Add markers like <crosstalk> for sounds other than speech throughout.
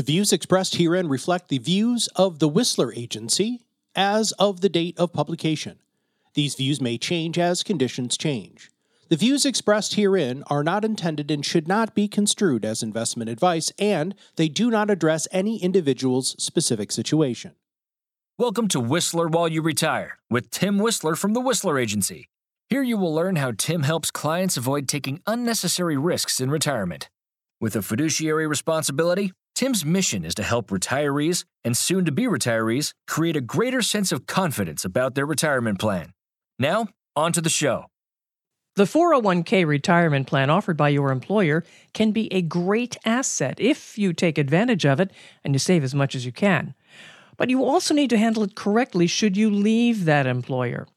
The views expressed herein reflect the views of the Whistler Agency as of the date of publication. These views may change as conditions change. The views expressed herein are not intended and should not be construed as investment advice, and they do not address any individual's specific situation. Welcome to Whistler While You Retire with Tim Whistler from the Whistler Agency. Here you will learn how Tim helps clients avoid taking unnecessary risks in retirement. With a fiduciary responsibility, Tim's mission is to help retirees and soon to be retirees create a greater sense of confidence about their retirement plan. Now, on to the show. The 401k retirement plan offered by your employer can be a great asset if you take advantage of it and you save as much as you can. But you also need to handle it correctly should you leave that employer.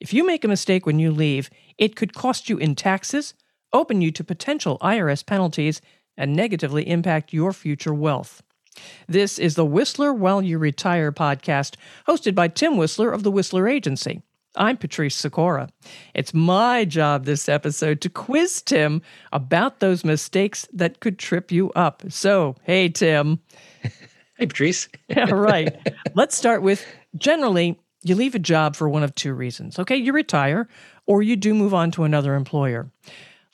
If you make a mistake when you leave, it could cost you in taxes, open you to potential IRS penalties, and negatively impact your future wealth. This is the Whistler While You Retire podcast, hosted by Tim Whistler of the Whistler Agency. I'm Patrice Sikora. It's my job this episode to quiz Tim about those mistakes that could trip you up. So, hey, Tim. <laughs> Hey, Patrice. <laughs> yeah, right. Let's start with generally, you leave a job for one of two reasons. Okay, you retire or you do move on to another employer.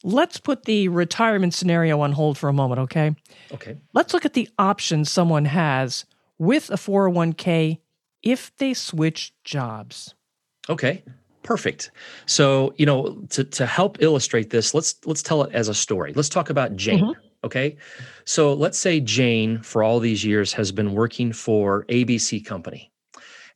Let's put the retirement scenario on hold for a moment, okay? Okay. Let's look at the options someone has with a 401k if they switch jobs. Okay. Perfect. So, you know, to, to help illustrate this, let's let's tell it as a story. Let's talk about Jane. Mm-hmm. Okay. So let's say Jane, for all these years, has been working for ABC Company.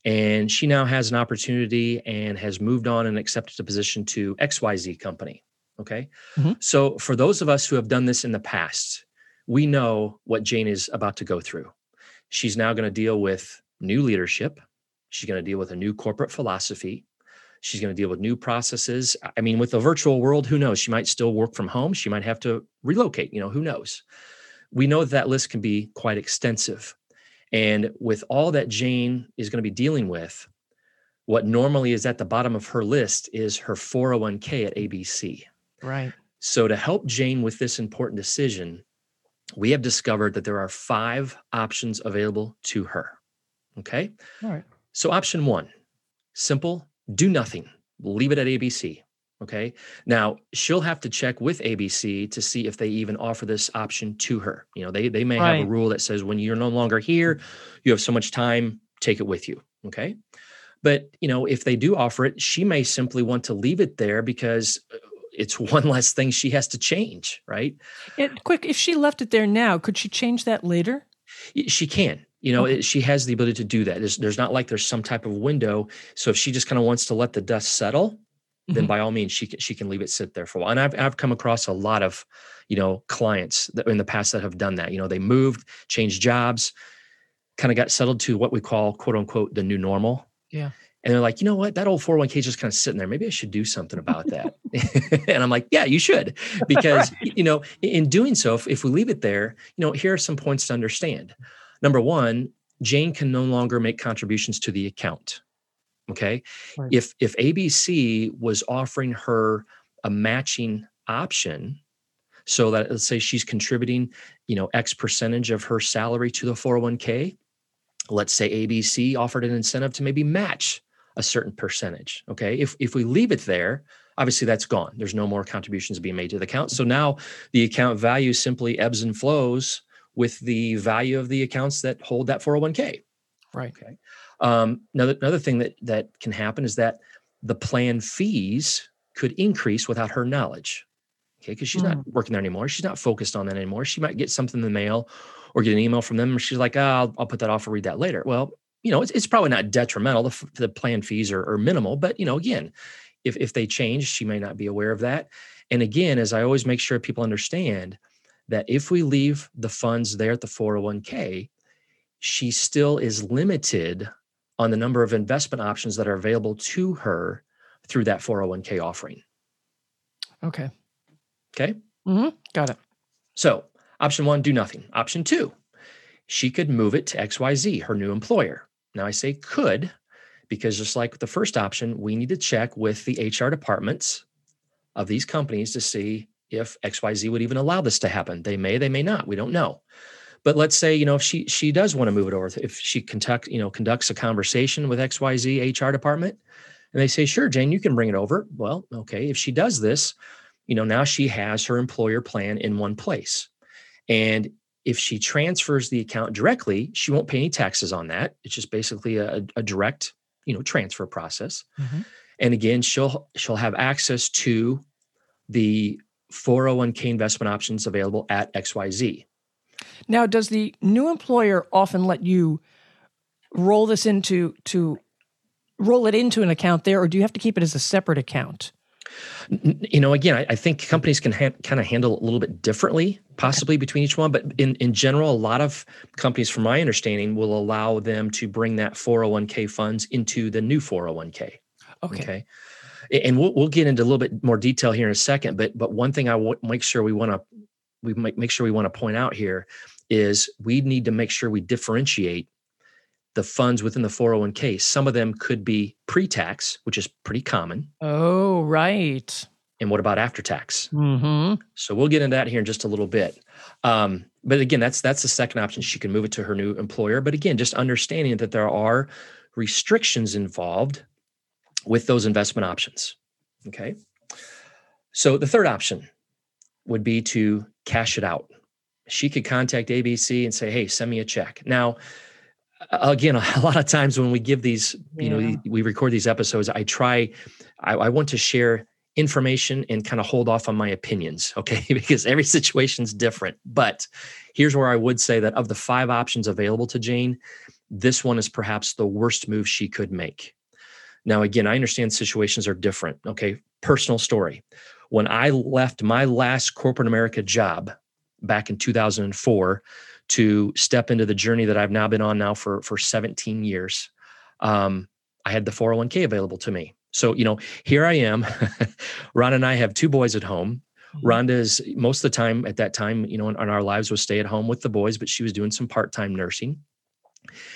And she now has an opportunity and has moved on and accepted a position to XYZ Company. Okay. Mm-hmm. So, for those of us who have done this in the past, we know what Jane is about to go through. She's now going to deal with new leadership. She's going to deal with a new corporate philosophy. She's going to deal with new processes. I mean, with the virtual world, who knows? She might still work from home. She might have to relocate. You know, who knows? We know that, that list can be quite extensive. And with all that Jane is going to be dealing with, what normally is at the bottom of her list is her 401k at ABC. Right. So, to help Jane with this important decision, we have discovered that there are five options available to her. Okay. All right. So, option one simple, do nothing, leave it at ABC. Okay. Now, she'll have to check with ABC to see if they even offer this option to her. You know, they, they may right. have a rule that says when you're no longer here, you have so much time, take it with you. Okay. But, you know, if they do offer it, she may simply want to leave it there because it's <laughs> one less thing she has to change, right? Quick, if she left it there now, could she change that later? She can. You know, okay. it, she has the ability to do that. There's, there's, not like there's some type of window. So if she just kind of wants to let the dust settle, mm-hmm. then by all means she can she can leave it sit there for a while. And I've I've come across a lot of, you know, clients that in the past that have done that. You know, they moved, changed jobs, kind of got settled to what we call quote unquote the new normal. Yeah and they're like, you know what, that old 401k is just kind of sitting there. Maybe I should do something about that. <laughs> and I'm like, yeah, you should, <laughs> because right. you know, in doing so, if, if we leave it there, you know, here are some points to understand. Number one, Jane can no longer make contributions to the account. Okay, right. if if ABC was offering her a matching option, so that let's say she's contributing, you know, X percentage of her salary to the 401k. Let's say ABC offered an incentive to maybe match a certain percentage. Okay. If, if we leave it there, obviously that's gone. There's no more contributions being made to the account. So now the account value simply ebbs and flows with the value of the accounts that hold that 401k. Right. Okay. Um, another, another thing that, that can happen is that the plan fees could increase without her knowledge. Okay. Because she's mm. not working there anymore. She's not focused on that anymore. She might get something in the mail or get an email from them. She's like, oh, I'll, I'll put that off or read that later. Well, you know, it's, it's probably not detrimental. The, the plan fees are, are minimal, but you know, again, if if they change, she may not be aware of that. And again, as I always make sure people understand that if we leave the funds there at the 401k, she still is limited on the number of investment options that are available to her through that 401k offering. Okay. Okay. Mm-hmm. Got it. So, option one, do nothing. Option two, she could move it to XYZ, her new employer. Now, I say could because just like the first option, we need to check with the HR departments of these companies to see if XYZ would even allow this to happen. They may, they may not. We don't know. but let's say you know if she she does want to move it over if she conduct you know conducts a conversation with xyz hr department and they say sure jane you can bring it over well okay if she does this you know now she has her employer plan in one place and if she transfers the account directly she won't pay any taxes on that it's just basically a, a direct you know transfer process mm-hmm. and again she'll she'll have access to the 401k investment options available at xyz now, does the new employer often let you roll this into to roll it into an account there, or do you have to keep it as a separate account? You know, again, I, I think companies can ha- kind of handle it a little bit differently, possibly between each one. But in, in general, a lot of companies, from my understanding, will allow them to bring that 401k funds into the new 401k. Okay. okay? And we'll, we'll get into a little bit more detail here in a second. But but one thing I want make sure we want to we make, make sure we want to point out here is we need to make sure we differentiate the funds within the 401k. Some of them could be pre tax, which is pretty common. Oh, right. And what about after tax? Mm-hmm. So we'll get into that here in just a little bit. Um, but again, that's that's the second option. She can move it to her new employer. But again, just understanding that there are restrictions involved with those investment options. Okay. So the third option would be to cash it out. She could contact ABC and say, "Hey, send me a check." Now, again, <laughs> a lot of times when we give these, you know, we record these episodes, I try, I, I want to share information and kind of hold off on my opinions, <laughs> okay? because every situation is different. But here's where I would say that of the five options available to Jane, this one is perhaps the worst move she could make. Now, again, I understand situations are different. Okay. Personal story when I left my last corporate America job back in 2004 to step into the journey that I've now been on now for for 17 years, um, I had the 401k available to me. So you know, here I am. <laughs> Ron and I have two boys at home. Mm-hmm. Rhonda is most of the time at that time, you know, in, in our lives was stay at home with the boys, but she was doing some part time nursing.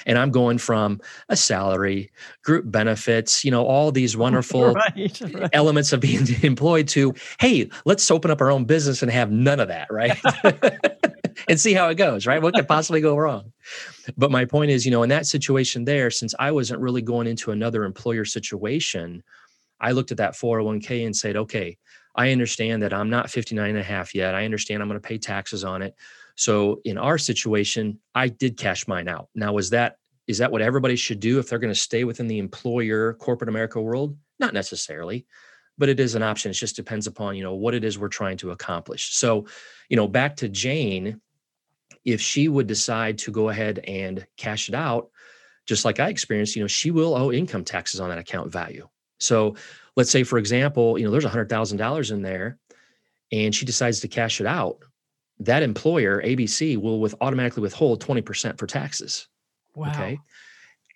And I'm going from a salary, group benefits, you know, all these <laughs> wonderful right, right. elements of being <laughs> employed to, hey, let's open up our own business and have none of that, right? And see how it goes, right? What could possibly go wrong? But my point is, you know, in that situation there, since I wasn't really going into another employer situation, I looked at that 401k and said, okay, I understand that I'm not 59 and a half yet. I understand I'm going to pay taxes on it. So in our situation, I did cash mine out. Now, is that is that what everybody should do if they're going to stay within the employer corporate America world? Not necessarily, but it is an option. It just depends upon you know what it is we're trying to accomplish. So, you know, back to Jane, if she would decide to go ahead and cash it out, just like I experienced, you know, she will owe income taxes on that account value. So, let's say, for example, you know, there's a hundred thousand dollars in there, and she decides to cash it out that employer, ABC, will with automatically withhold 20% for taxes. Wow. Okay.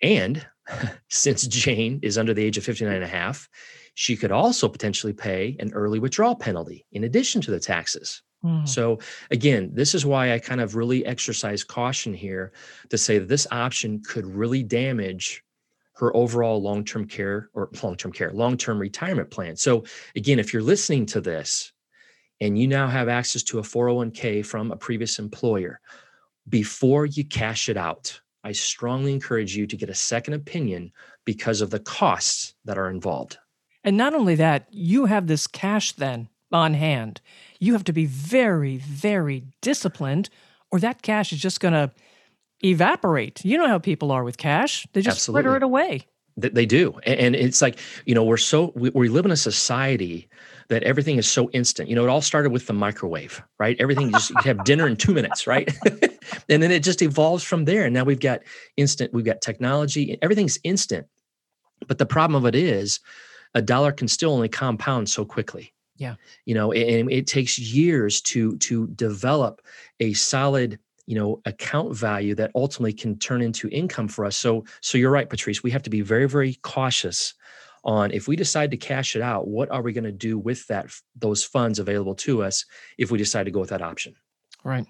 And <laughs> since Jane is under the age of 59 and a half, she could also potentially pay an early withdrawal penalty in addition to the taxes. Mm. So again, this is why I kind of really exercise caution here to say that this option could really damage her overall long-term care or long-term care, long-term retirement plan. So again, if you're listening to this and you now have access to a 401k from a previous employer, before you cash it out, I strongly encourage you to get a second opinion because of the costs that are involved. And not only that, you have this cash then on hand. You have to be very, very disciplined, or that cash is just going to evaporate. You know how people are with cash, they just Absolutely. fritter it away. They do. And it's like, you know, we're so, we live in a society that everything is so instant. You know, it all started with the microwave, right? Everything just you have dinner in two minutes, right? <laughs> and then it just evolves from there. And now we've got instant, we've got technology, everything's instant. But the problem of it is a dollar can still only compound so quickly. Yeah. You know, and it takes years to to develop a solid you know account value that ultimately can turn into income for us so so you're right patrice we have to be very very cautious on if we decide to cash it out, what are we going to do with that those funds available to us if we decide to go with that option? Right.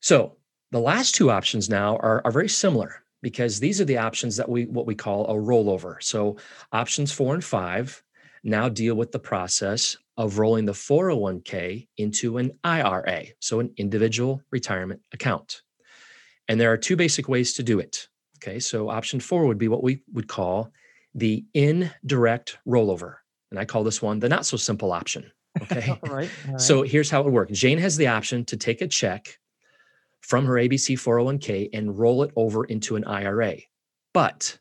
So the last two options now are, are very similar because these are the options that we what we call a rollover. So options four and five now deal with the process of rolling the 401k into an IRA, so an individual retirement account. And there are two basic ways to do it. Okay, so option four would be what we would call the indirect rollover. And I call this one the not so simple option. Okay. <laughs> all right, all right. So here's how it would work Jane has the option to take a check from her ABC 401k and roll it over into an IRA. But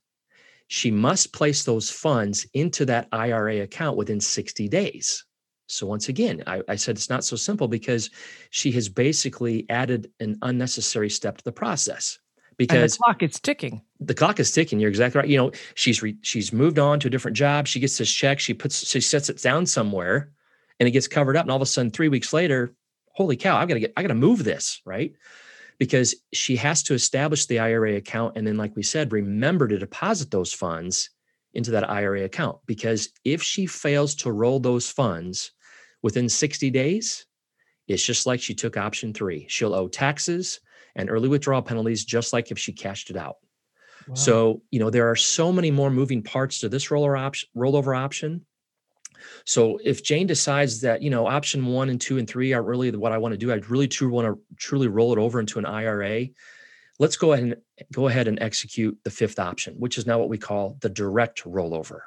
she must place those funds into that IRA account within 60 days. So, once again, I, I, said it's not so simple because she has basically added an unnecessary step to the process. Because and the clock is ticking. The clock is ticking. You're exactly right. You know, she's re, she's moved on to a different job. She gets this check. She puts she sets it down somewhere, and it gets covered up. And all of a sudden, three weeks later, holy cow! I've got to get I got to move this right because she has to establish the IRA account and then, like we said, remember to deposit those funds into that IRA account. Because if she fails to roll those funds within 60 days, it's just like she took option three. She'll owe taxes and early withdrawal penalties, just like if she cashed it out. Wow. So, you know, there are so many more moving parts to this roller option, rollover option so if Jane decides that, you know, option one and two and three aren't really what I want to do, I really truly want to truly roll it over into an IRA. Let's go ahead and go ahead and execute the fifth option, which is now what we call the direct rollover.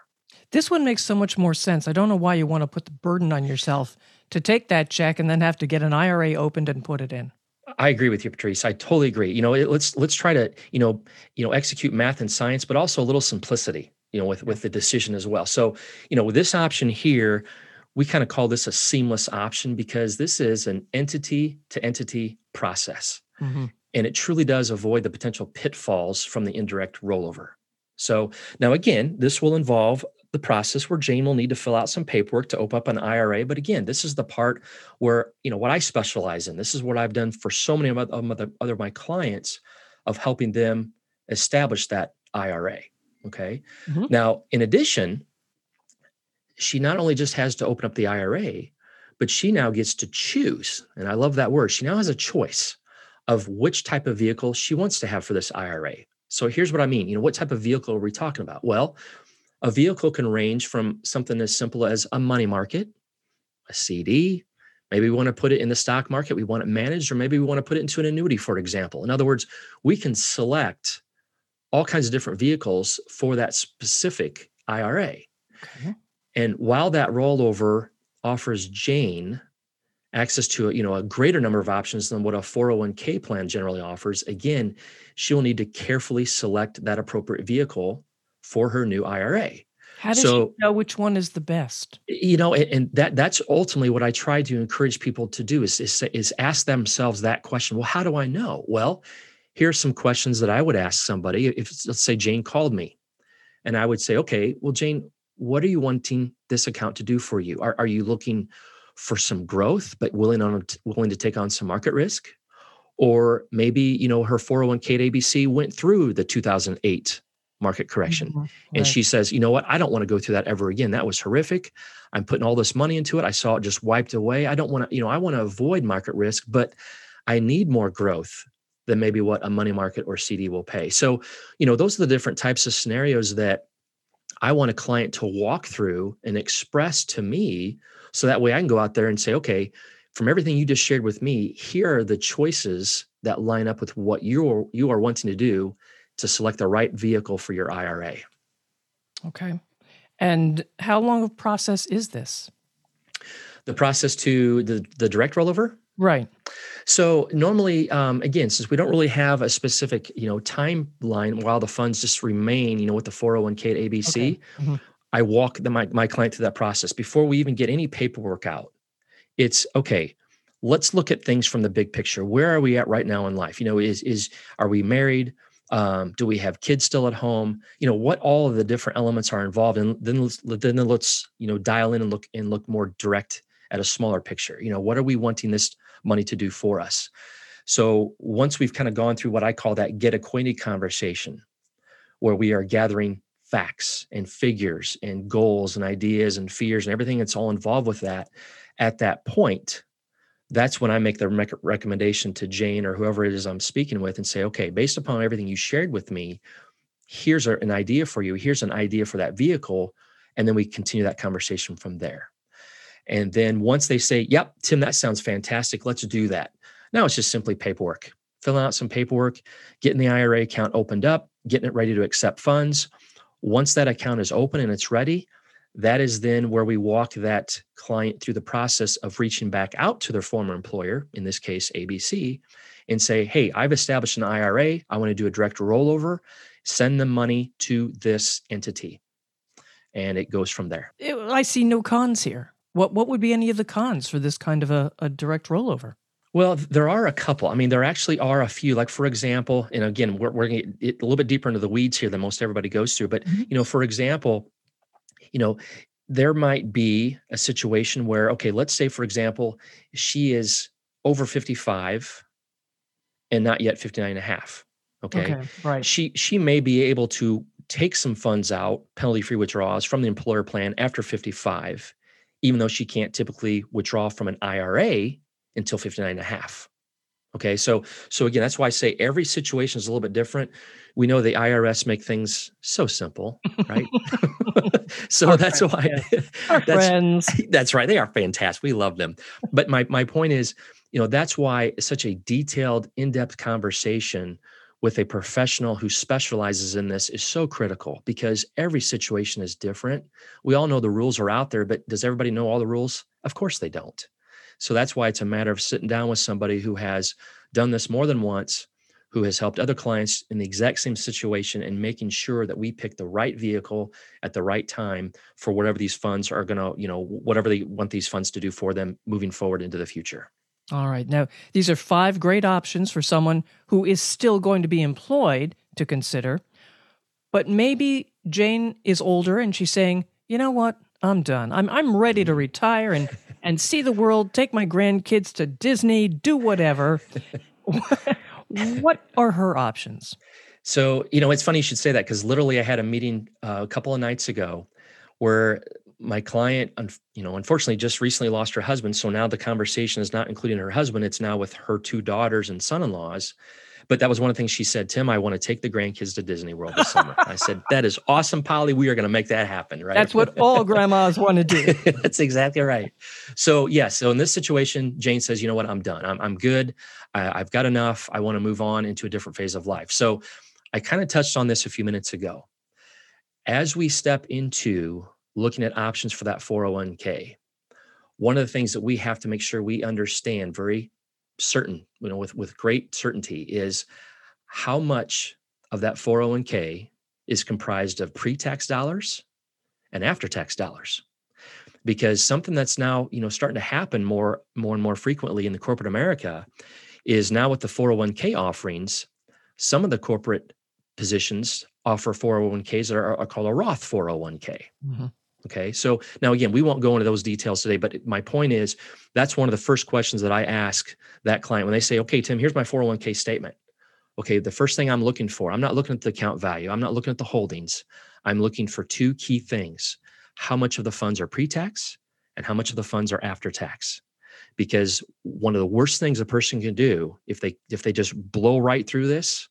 This one makes so much more sense. I don't know why you want to put the burden on yourself to take that check and then have to get an IRA opened and put it in. I agree with you, Patrice. I totally agree. You know, let's let's try to you know you know execute math and science, but also a little simplicity you know, with with the decision as well. So, you know, with this option here, we kind of call this a seamless option because this is an entity to entity process. Mm-hmm. And it truly does avoid the potential pitfalls from the indirect rollover. So now again, this will involve the process where Jane will need to fill out some paperwork to open up an IRA. But again, this is the part where, you know, what I specialize in. This is what I've done for so many of other, other my clients of helping them establish that IRA. Okay. Mm-hmm. Now, in addition, she not only just has to open up the IRA, but she now gets to choose. And I love that word. She now has a choice of which type of vehicle she wants to have for this IRA. So here's what I mean. You know, what type of vehicle are we talking about? Well, a vehicle can range from something as simple as a money market, a CD, maybe we want to put it in the stock market, we want it managed, or maybe we want to put it into an annuity, for example. In other words, we can select all kinds of different vehicles for that specific IRA. Okay. And while that rollover offers Jane access to you know a greater number of options than what a 401k plan generally offers, again, she'll need to carefully select that appropriate vehicle for her new IRA. How does so, she know which one is the best? You know, and that that's ultimately what I try to encourage people to do is, is, is ask themselves that question. Well, how do I know? Well, here's some questions that I would ask somebody. If let's say Jane called me and I would say, okay, well, Jane, what are you wanting this account to do for you? Are, are you looking for some growth, but willing on willing to take on some market risk? Or maybe, you know, her 401k at ABC went through the 2008 market correction. Mm-hmm. Right. And she says, you know what? I don't want to go through that ever again. That was horrific. I'm putting all this money into it. I saw it just wiped away. I don't want to, you know, I want to avoid market risk, but I need more growth than maybe what a money market or CD will pay. So, you know, those are the different types of scenarios that I want a client to walk through and express to me so that way I can go out there and say, okay, from everything you just shared with me, here are the choices that line up with what you're you are wanting to do to select the right vehicle for your IRA. Okay. And how long of process is this? The process to the, the direct rollover? Right. So normally, um, again, since we don't really have a specific, you know, timeline while the funds just remain, you know, with the 401k at ABC, okay. mm-hmm. I walk the, my, my client through that process before we even get any paperwork out. It's okay. Let's look at things from the big picture. Where are we at right now in life? You know, is is are we married? Um, do we have kids still at home? You know, what all of the different elements are involved, and then let's, then let's you know dial in and look and look more direct at a smaller picture. You know, what are we wanting this money to do for us? So once we've kind of gone through what I call that get acquainted conversation, where we are gathering facts and figures and goals and ideas and fears and everything that's all involved with that, at that point, that's when I make the rec- recommendation to Jane or whoever it is I'm speaking with and say, okay, based upon everything you shared with me, here's an idea for you. Here's an idea for that vehicle. And then we continue that conversation from there. And then once they say, yep, Tim, that sounds fantastic, let's do that. Now it's just simply paperwork, filling out some paperwork, getting the IRA account opened up, getting it ready to accept funds. Once that account is open and it's ready, that is then where we walk that client through the process of reaching back out to their former employer, in this case, ABC, and say, Hey, I've established an IRA. I want to do a direct rollover. Send the money to this entity. And it goes from there. I see no cons here. What, what would be any of the cons for this kind of a, a direct rollover? Well, there are a couple. I mean, there actually are a few. Like, for example, and again, we're, we're going to get a little bit deeper into the weeds here than most everybody goes through. But, mm-hmm. you know, for example, you know, there might be a situation where, okay, let's say, for example, she is over 55 and not yet 59 and a half. Okay? okay. Right. She she may be able to take some funds out, penalty-free withdrawals from the employer plan after 55, even though she can't typically withdraw from an IRA until 59 and a half. Okay. So so again, that's why I say every situation is a little bit different we know the IRS make things so simple, right? <laughs> so Our that's friends, why yeah. <laughs> Our that's, friends. <laughs> That's right. They are fantastic. We love them. But my my point is, you know, that's why such a detailed, in-depth conversation with a professional who specializes in this is so critical because every situation is different. We all know the rules are out there, but does everybody know all the rules? Of course they don't. So that's why it's a matter of sitting down with somebody who has done this more than once who has helped other clients in the exact same situation and making sure that we pick the right vehicle at the right time for whatever these funds are going to, you know, whatever they want these funds to do for them moving forward into the future. All right. Now, these are five great options for someone who is still going to be employed to consider. But maybe Jane is older and she's saying, you know what? I'm done. I'm, I'm ready to retire and, <laughs> and see the world, take my grandkids to Disney, do whatever. <laughs> what are her options? So, you know, it's funny you should say that because literally I had a meeting uh, a couple of nights ago where my client, you know, unfortunately just recently lost her husband. So now the conversation is not including her husband, it's now with her two daughters and son in laws. But that was one of the things she said, Tim, I want to take the grandkids to Disney World this summer. I said, That is awesome, Polly. We are going to make that happen, right? That's what all grandmas want to do. <laughs> That's exactly right. So. Yeah, so in this situation, Jane says, You know what? I'm done. I'm, I'm good. I, I've got enough. I want to move on into a different phase of life. So, I kind of touched on this a few minutes ago. As we step into looking at options for that 401k, one of the things that we have to make sure we understand very certain, you know, with, with great certainty is how much of that 401k is comprised of pre-tax dollars and after-tax dollars. Because something that's now, you know, starting to happen more, more and more frequently in the corporate America is now with the 401k offerings, some of the corporate positions offer 401ks that are, are called a Roth 401k. Mm-hmm. Okay. So now, again, we won't go into those details today, but my point is that's one of the first questions that I ask that client when they say, okay, Tim, here's my 401k statement. Okay. The first thing I'm looking for, I'm not looking at the account value, I'm not looking at the holdings. I'm looking for two key things how much of the funds are pre tax and how much of the funds are after tax. Because one of the worst things a person can do if they if they just blow right through this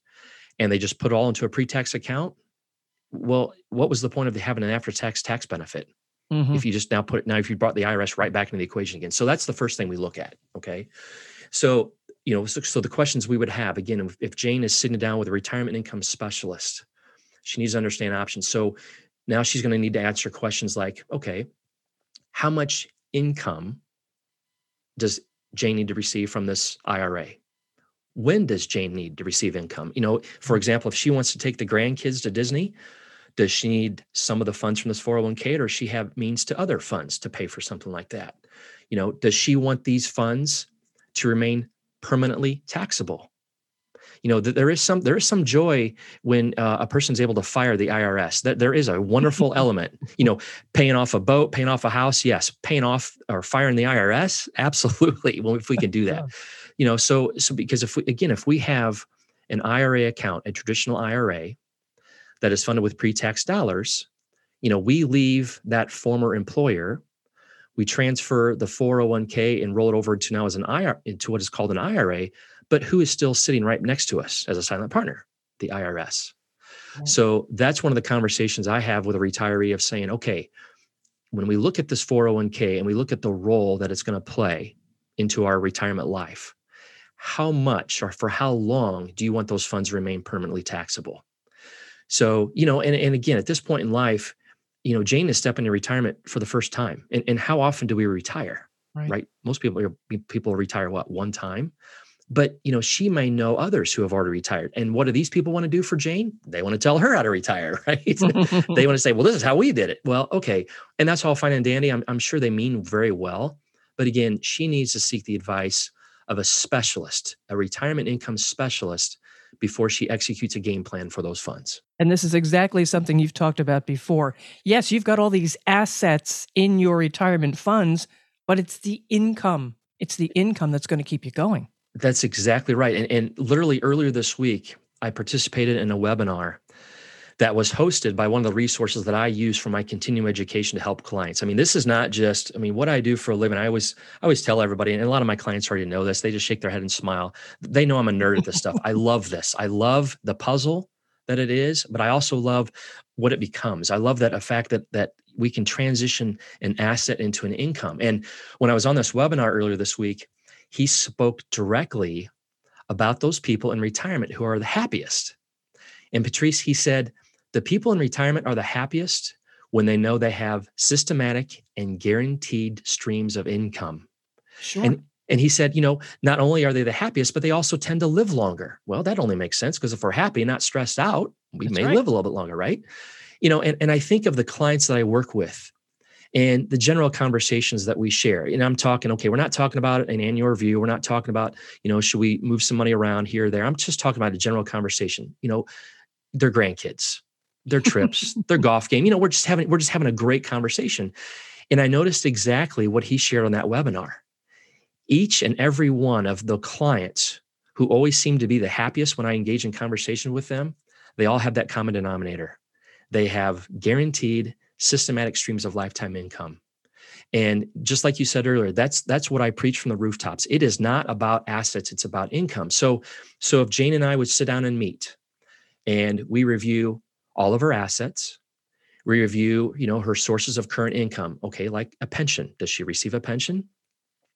and they just put all into a pre-tax account well, what was the point of having an after-tax tax benefit mm-hmm. if you just now put it now if you brought the IRS right back into the equation again? So that's the first thing we look at. Okay, so you know, so, so the questions we would have again, if, if Jane is sitting down with a retirement income specialist, she needs to understand options. So now she's going to need to answer questions like, okay, how much income does Jane need to receive from this IRA? When does Jane need to receive income? You know, for example, if she wants to take the grandkids to Disney, does she need some of the funds from this 401k or does she have means to other funds to pay for something like that? You know, does she want these funds to remain permanently taxable? You know, there is some there is some joy when uh, a person's able to fire the IRS. That there is a wonderful <laughs> element. You know, paying off a boat, paying off a house, yes. Paying off or firing the IRS, absolutely. <laughs> Well, if we can do that, you know, so so because if we again, if we have an IRA account, a traditional IRA, that is funded with pre-tax dollars, you know, we leave that former employer, we transfer the 401k and roll it over to now as an IRA into what is called an IRA, but who is still sitting right next to us as a silent partner? The IRS. So that's one of the conversations I have with a retiree of saying, okay, when we look at this 401k and we look at the role that it's going to play into our retirement life, how much or for how long do you want those funds to remain permanently taxable? So, you know, and, and again, at this point in life, you know, Jane is stepping into retirement for the first time. And, and how often do we retire? Right. right? Most people people retire what one time but you know she may know others who have already retired and what do these people want to do for jane they want to tell her how to retire <laughs> right <laughs> they want to say well this is how we did it well okay and that's all fine and dandy I'm, I'm sure they mean very well but again she needs to seek the advice of a specialist a retirement income specialist before she executes a game plan for those funds. And this is exactly something you've talked about before. Yes you've got all these assets in your retirement funds but it's the income. It's the income that's going to keep you going. That's exactly right. And, and literally earlier this week, I participated in a webinar that was hosted by one of the resources that I use for my continuing education to help clients. I mean, this is not just, I mean, what I do for a living. I always, I always tell everybody, and a lot of my clients already know this. They just shake their head and smile. They know I'm a nerd at this stuff. I love this. I love the puzzle that it is, but I also love what it becomes. I love that a fact that that we can transition an asset into an income. And when I was on this webinar earlier this week, he spoke directly about those people in retirement who are the happiest. And Patrice, he said, the people in retirement are the happiest when they know they have systematic and guaranteed streams of income. Sure. And and he said, you know, not only are they the happiest, but they also tend to live longer. Well, that only makes sense because if we're happy, and not stressed out, we That's may right. live a little bit longer, right? You know, and, and I think of the clients that I work with and the general conversations that we share. And I'm talking, okay, we're not talking about an annual review. We're not talking about, you know, should we move some money around here or there? I'm just talking about a general conversation. You know, their grandkids, their trips, their golf game. You know, we're just having we're just having a great conversation. And I noticed exactly what he shared on that webinar. Each and every one of the clients who always seem to be the happiest when I engage in conversation with them, they all have that common denominator. They have guaranteed systematic streams of lifetime income. And just like you said earlier, that's that's what I preach from the rooftops. It is not about assets, it's about income. So so if Jane and I would sit down and meet and we review all of her assets, we review, you know, her sources of current income. Okay, like a pension. Does she receive a pension?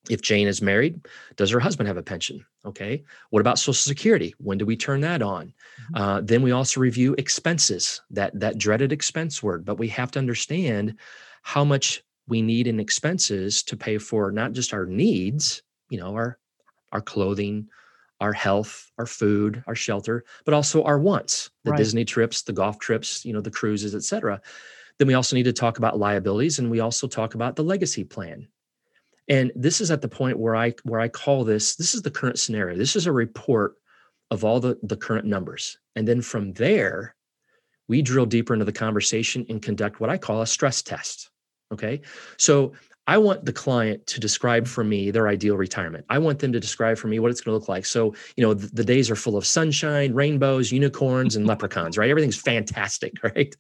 If Jane is married, does her husband have a pension? Okay. What about Social Security? When do we turn that on? Mm-hmm. Uh, then we also review expenses, that that dreaded expense word. But we have to understand how much we need in expenses to pay for not just our needs, you know, our our clothing, our health, our food, our shelter, but also our wants, the right. Disney trips, the golf trips, you know, the cruises, et cetera. Then we also need to talk about liabilities and we also talk about the legacy plan and this is at the point where I where I call this this is the current scenario. This is a report of all the the current numbers. And then from there, we drill deeper into the conversation and conduct what I call a stress test. Okay? So I want the client to describe for me their ideal retirement. I want them to describe for me what it's going to look like. So, you know, the, the days are full of sunshine, rainbows, unicorns, and <laughs> leprechauns, right? Everything's fantastic, <laughs> right?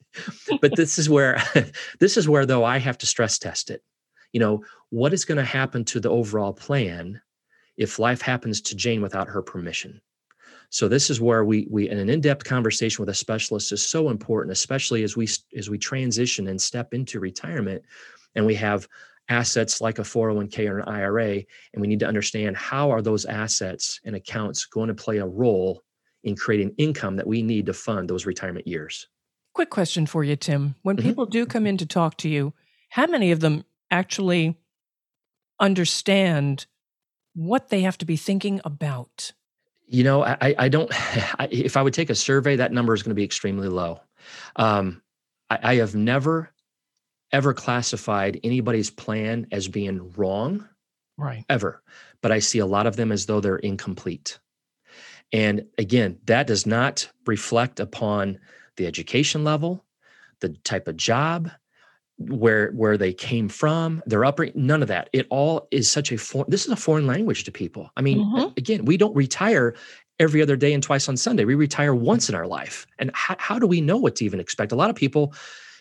But this is where, <laughs> this is where though I have to stress test it you know, what is going to happen to the overall plan if life happens to Jane without her permission? So this is where we we in an in-depth conversation with a specialist is so important, especially as we as we transition and step into retirement, and we have assets like a 401k or an IRA, and we need to understand how are those assets and accounts going to play a role in creating income that we need to fund those retirement years. Quick question for you, Tim. When mm-hmm. people do come in to talk to you, how many of them actually understand what they have to be thinking about? You know, I, I don't, <sighs> I, if I would take a survey, that number is going to be extremely low. Um, I, I have never, ever classified anybody's plan as being wrong. Right. Ever. But I see a lot of them as though they're incomplete. And again, that does not reflect upon the education level, the type of job, where where they came from their upbringing none of that it all is such a foreign this is a foreign language to people i mean mm-hmm. again we don't retire every other day and twice on sunday we retire once in our life and how, how do we know what to even expect a lot of people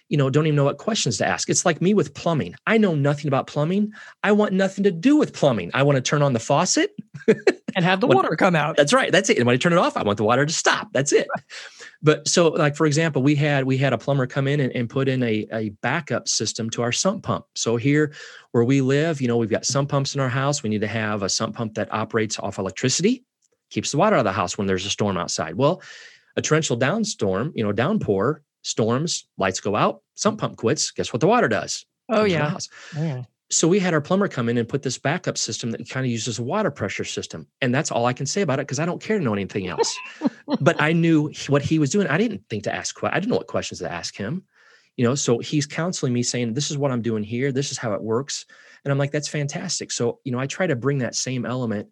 you know don't even know what questions to ask. It's like me with plumbing. I know nothing about plumbing. I want nothing to do with plumbing. I want to turn on the faucet and have the <laughs> water come out. That's right that's it. And when i turn it off i want the water to stop. That's it. But so like for example we had we had a plumber come in and, and put in a, a backup system to our sump pump. So here where we live you know we've got sump pumps in our house. We need to have a sump pump that operates off electricity keeps the water out of the house when there's a storm outside. Well a torrential downstorm you know downpour storms lights go out sump pump quits guess what the water does Oh Comes to the yeah. house yeah. so we had our plumber come in and put this backup system that kind of uses a water pressure system and that's all i can say about it because i don't care to know anything else but i <laughs> knew what he was doing i didn't think to ask i didn't know what questions to ask him you know so he's counseling me saying this is what i'm doing here this is how it works and i'm like that's fantastic so you know i try to bring that same element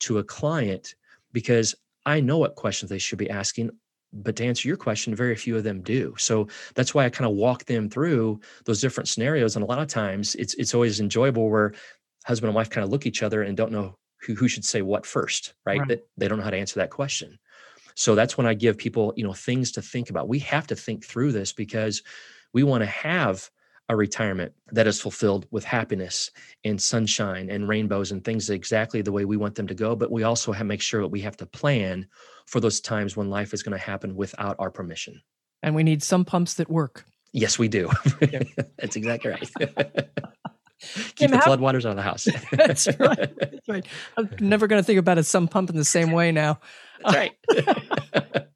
to a client because i know what questions they should be asking but to answer your question very few of them do. So that's why i kind of walk them through those different scenarios and a lot of times it's it's always enjoyable where husband and wife kind of look at each other and don't know who, who should say what first right, Right. That they don't know how to answer that question. So that's when i give people you know things to think about. We have to think through this because we want to have a retirement that is fulfilled with happiness and sunshine and rainbows and things exactly the way we want them to go but we also have make sure that we have to plan for those times when life is going to happen without our permission And we need some pumps that work. Yes, we do. <laughs> That's exactly right. <laughs> Keep Tim, the how- floodwaters out of the house. <laughs> That's right. That's right. I'm never going to think about a sump pump in the same way now. That's right.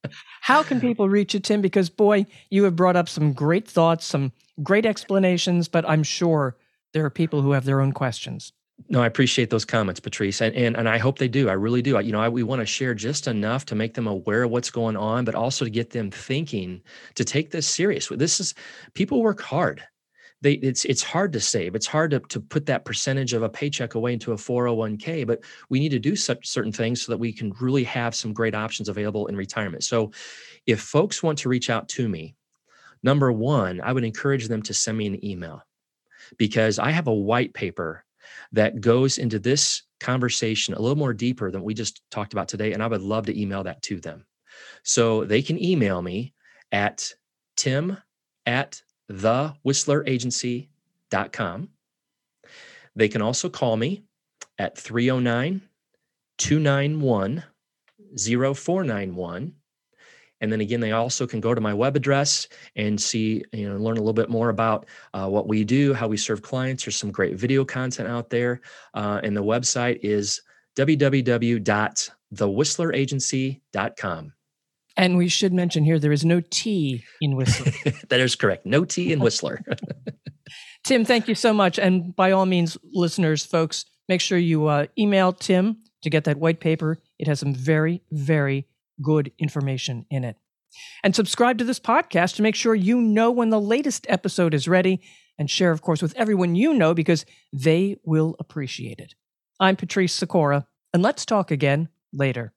How can people reach you, Tim? Because boy, you have brought up some great thoughts, some great explanations, but I'm sure there are people who have their own questions. no, I appreciate those comments, Patrice, and and, and I hope they do. I really do. I, you know, I, we want to share just enough to make them aware of what's going on, but also to get them thinking to take this serious. This is people work hard. They it's it's hard to save. It's hard to to put that percentage of a paycheck away into a 401k, but we need to do such certain things so that we can really have some great options available in retirement. So, if folks want to reach out to me, number one, I would encourage them to send me an email because I have a white paper that goes into this conversation a little more deeper than we just talked about today. And I would love to email that to them. So they can email me at tim at thewhistleragency.com. They can also call me at 309 291 0491. And then again, they also can go to my web address and see, you know, learn a little bit more about uh, what we do, how we serve clients. There's some great video content out there. Uh, and the website is www.thewhistleragency.com. And we should mention here there is no T in Whistler. <laughs> that is correct. No T in Whistler. <laughs> Tim, thank you so much. And by all means, listeners, folks, make sure you uh, email Tim to get that white paper. It has some very, very good information in it. And subscribe to this podcast to make sure you know when the latest episode is ready and share, of course, with everyone you know because they will appreciate it. I'm Patrice Sikora, and let's talk again later.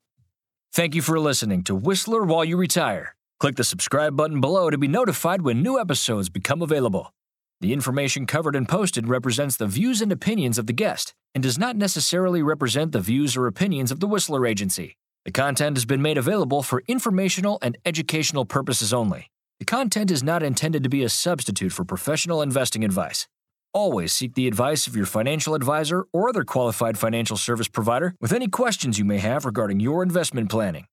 Thank you for listening to Whistler While You Retire. Click the subscribe button below to be notified when new episodes become available. The information covered and posted represents the views and opinions of the guest and does not necessarily represent the views or opinions of the Whistler Agency. The content has been made available for informational and educational purposes only. The content is not intended to be a substitute for professional investing advice. Always seek the advice of your financial advisor or other qualified financial service provider with any questions you may have regarding your investment planning.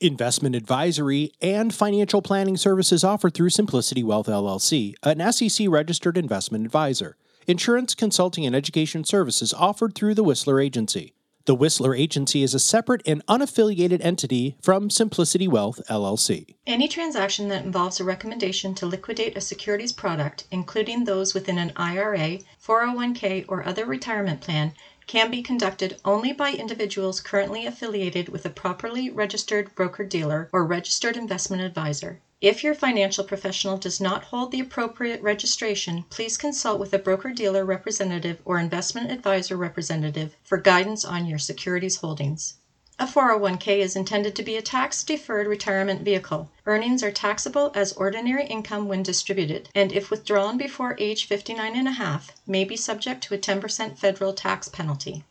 Investment advisory and financial planning services offered through Simplicity Wealth LLC, an SEC registered investment advisor. Insurance, consulting, and education services offered through the Whistler Agency. The Whistler Agency is a separate and unaffiliated entity from Simplicity Wealth LLC. Any transaction that involves a recommendation to liquidate a securities product, including those within an IRA, 401k, or other retirement plan, can be conducted only by individuals currently affiliated with a properly registered broker dealer or registered investment advisor. If your financial professional does not hold the appropriate registration, please consult with a broker dealer representative or investment advisor representative for guidance on your securities holdings. A 401k is intended to be a tax deferred retirement vehicle. Earnings are taxable as ordinary income when distributed, and if withdrawn before age 59 and a half, may be subject to a 10% federal tax penalty.